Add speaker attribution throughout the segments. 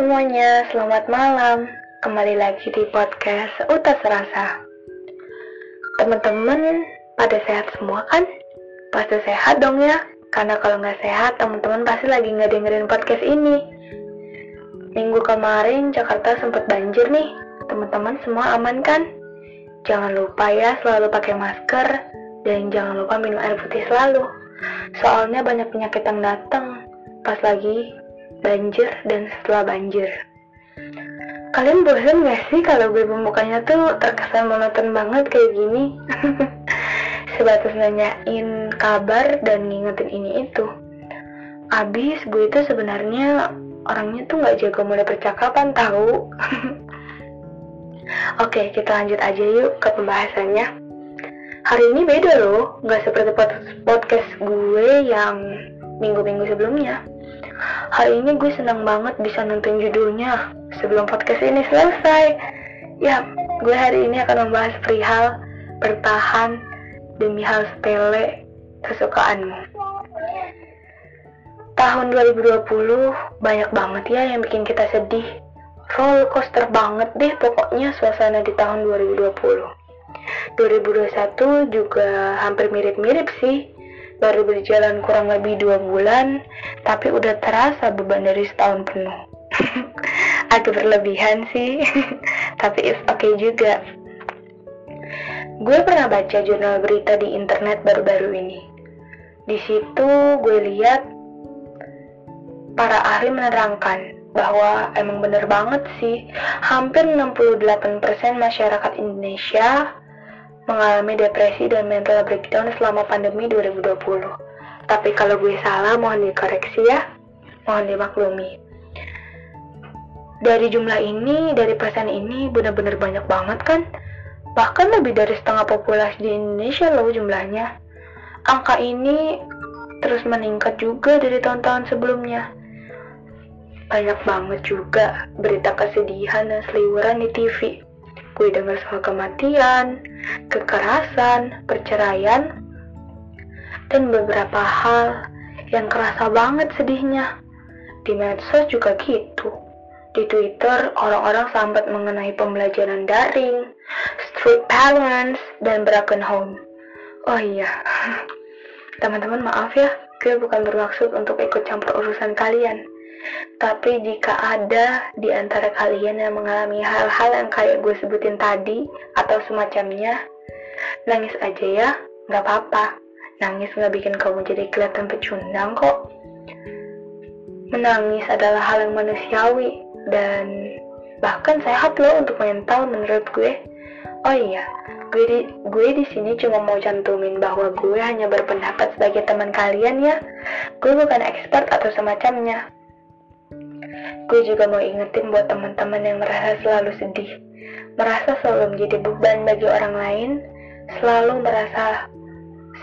Speaker 1: semuanya, selamat malam. Kembali lagi di podcast Utas Rasa. Teman-teman pada sehat semua kan? Pasti sehat dong ya, karena kalau nggak sehat teman-teman pasti lagi nggak dengerin podcast ini. Minggu kemarin Jakarta sempat banjir nih, teman-teman semua aman kan? Jangan lupa ya selalu pakai masker dan jangan lupa minum air putih selalu. Soalnya banyak penyakit yang datang pas lagi banjir dan setelah banjir. Kalian bosan gak sih kalau gue pembukanya tuh terkesan monoton banget kayak gini? Sebatas nanyain kabar dan ngingetin ini itu. Abis gue itu sebenarnya orangnya tuh gak jago mulai percakapan tahu. Oke, kita lanjut aja yuk ke pembahasannya. Hari ini beda loh, gak seperti podcast gue yang minggu-minggu sebelumnya. Hari ini gue senang banget bisa nonton judulnya sebelum podcast ini selesai. Ya, gue hari ini akan membahas perihal bertahan demi hal sepele kesukaanmu. Tahun 2020 banyak banget ya yang bikin kita sedih. Roller coaster banget deh pokoknya suasana di tahun 2020. 2021 juga hampir mirip-mirip sih baru berjalan kurang lebih dua bulan, tapi udah terasa beban dari setahun penuh. Agak berlebihan sih, tapi it's okay juga. Gue pernah baca jurnal berita di internet baru-baru ini. Di situ gue lihat para ahli menerangkan bahwa emang bener banget sih, hampir 68% masyarakat Indonesia mengalami depresi dan mental breakdown selama pandemi 2020. Tapi kalau gue salah, mohon dikoreksi ya. Mohon dimaklumi. Dari jumlah ini, dari persen ini, benar-benar banyak banget kan? Bahkan lebih dari setengah populasi di Indonesia loh jumlahnya. Angka ini terus meningkat juga dari tahun-tahun sebelumnya. Banyak banget juga berita kesedihan dan seliweran di TV gue dengar soal kematian, kekerasan, perceraian, dan beberapa hal yang kerasa banget sedihnya. Di medsos juga gitu. Di Twitter, orang-orang sambat mengenai pembelajaran daring, strict parents, dan broken home. Oh iya, teman-teman maaf ya, gue bukan bermaksud untuk ikut campur urusan kalian. Tapi jika ada di antara kalian yang mengalami hal-hal yang kayak gue sebutin tadi atau semacamnya, nangis aja ya, nggak apa-apa. Nangis nggak bikin kamu jadi kelihatan pecundang kok. Menangis adalah hal yang manusiawi dan bahkan sehat loh untuk mental menurut gue. Oh iya, gue di gue di sini cuma mau cantumin bahwa gue hanya berpendapat sebagai teman kalian ya. Gue bukan expert atau semacamnya. Gue juga mau ingetin buat teman-teman yang merasa selalu sedih, merasa selalu menjadi beban bagi orang lain, selalu merasa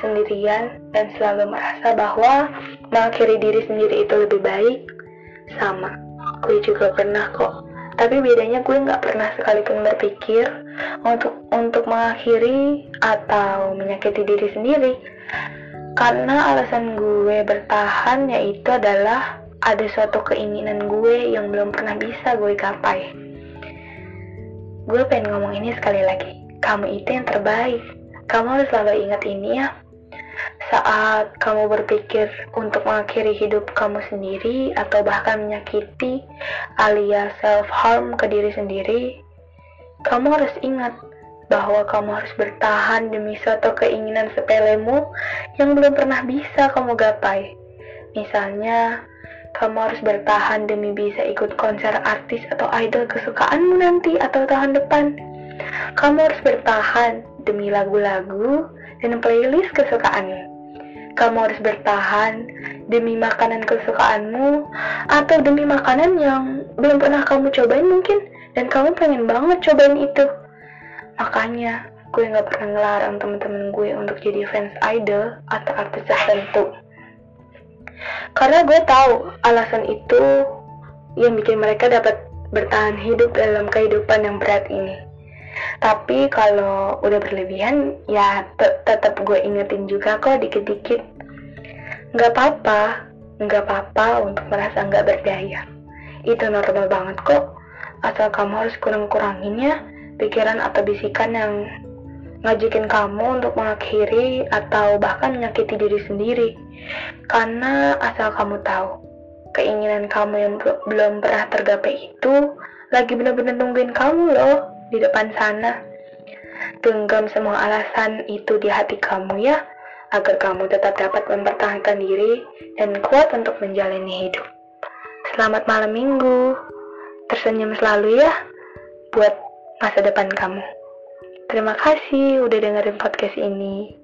Speaker 1: sendirian, dan selalu merasa bahwa mengakhiri diri sendiri itu lebih baik. Sama, gue juga pernah kok. Tapi bedanya gue nggak pernah sekalipun berpikir untuk untuk mengakhiri atau menyakiti diri sendiri. Karena alasan gue bertahan yaitu adalah ada suatu keinginan gue yang belum pernah bisa gue gapai. Gue pengen ngomong ini sekali lagi. Kamu itu yang terbaik. Kamu harus selalu ingat ini ya. Saat kamu berpikir untuk mengakhiri hidup kamu sendiri atau bahkan menyakiti alias self-harm ke diri sendiri, kamu harus ingat bahwa kamu harus bertahan demi suatu keinginan sepelemu yang belum pernah bisa kamu gapai. Misalnya, kamu harus bertahan demi bisa ikut konser artis atau idol kesukaanmu nanti atau tahun depan. Kamu harus bertahan demi lagu-lagu dan playlist kesukaanmu. Kamu harus bertahan demi makanan kesukaanmu atau demi makanan yang belum pernah kamu cobain mungkin dan kamu pengen banget cobain itu. Makanya gue gak pernah ngelarang temen-temen gue untuk jadi fans idol atau artis tertentu. Karena gue tahu alasan itu yang bikin mereka dapat bertahan hidup dalam kehidupan yang berat ini. Tapi kalau udah berlebihan, ya tetap gue ingetin juga kok dikit-dikit. Nggak apa-apa, nggak apa-apa untuk merasa nggak berdaya. Itu normal banget kok. Asal kamu harus kurang-kurangin ya pikiran atau bisikan yang ngajakin kamu untuk mengakhiri atau bahkan menyakiti diri sendiri. Karena asal kamu tahu, keinginan kamu yang belum pernah tergapai itu lagi benar-benar nungguin kamu loh di depan sana. Genggam semua alasan itu di hati kamu ya, agar kamu tetap dapat mempertahankan diri dan kuat untuk menjalani hidup. Selamat malam minggu. Tersenyum selalu ya buat masa depan kamu. Terima kasih udah dengerin podcast ini.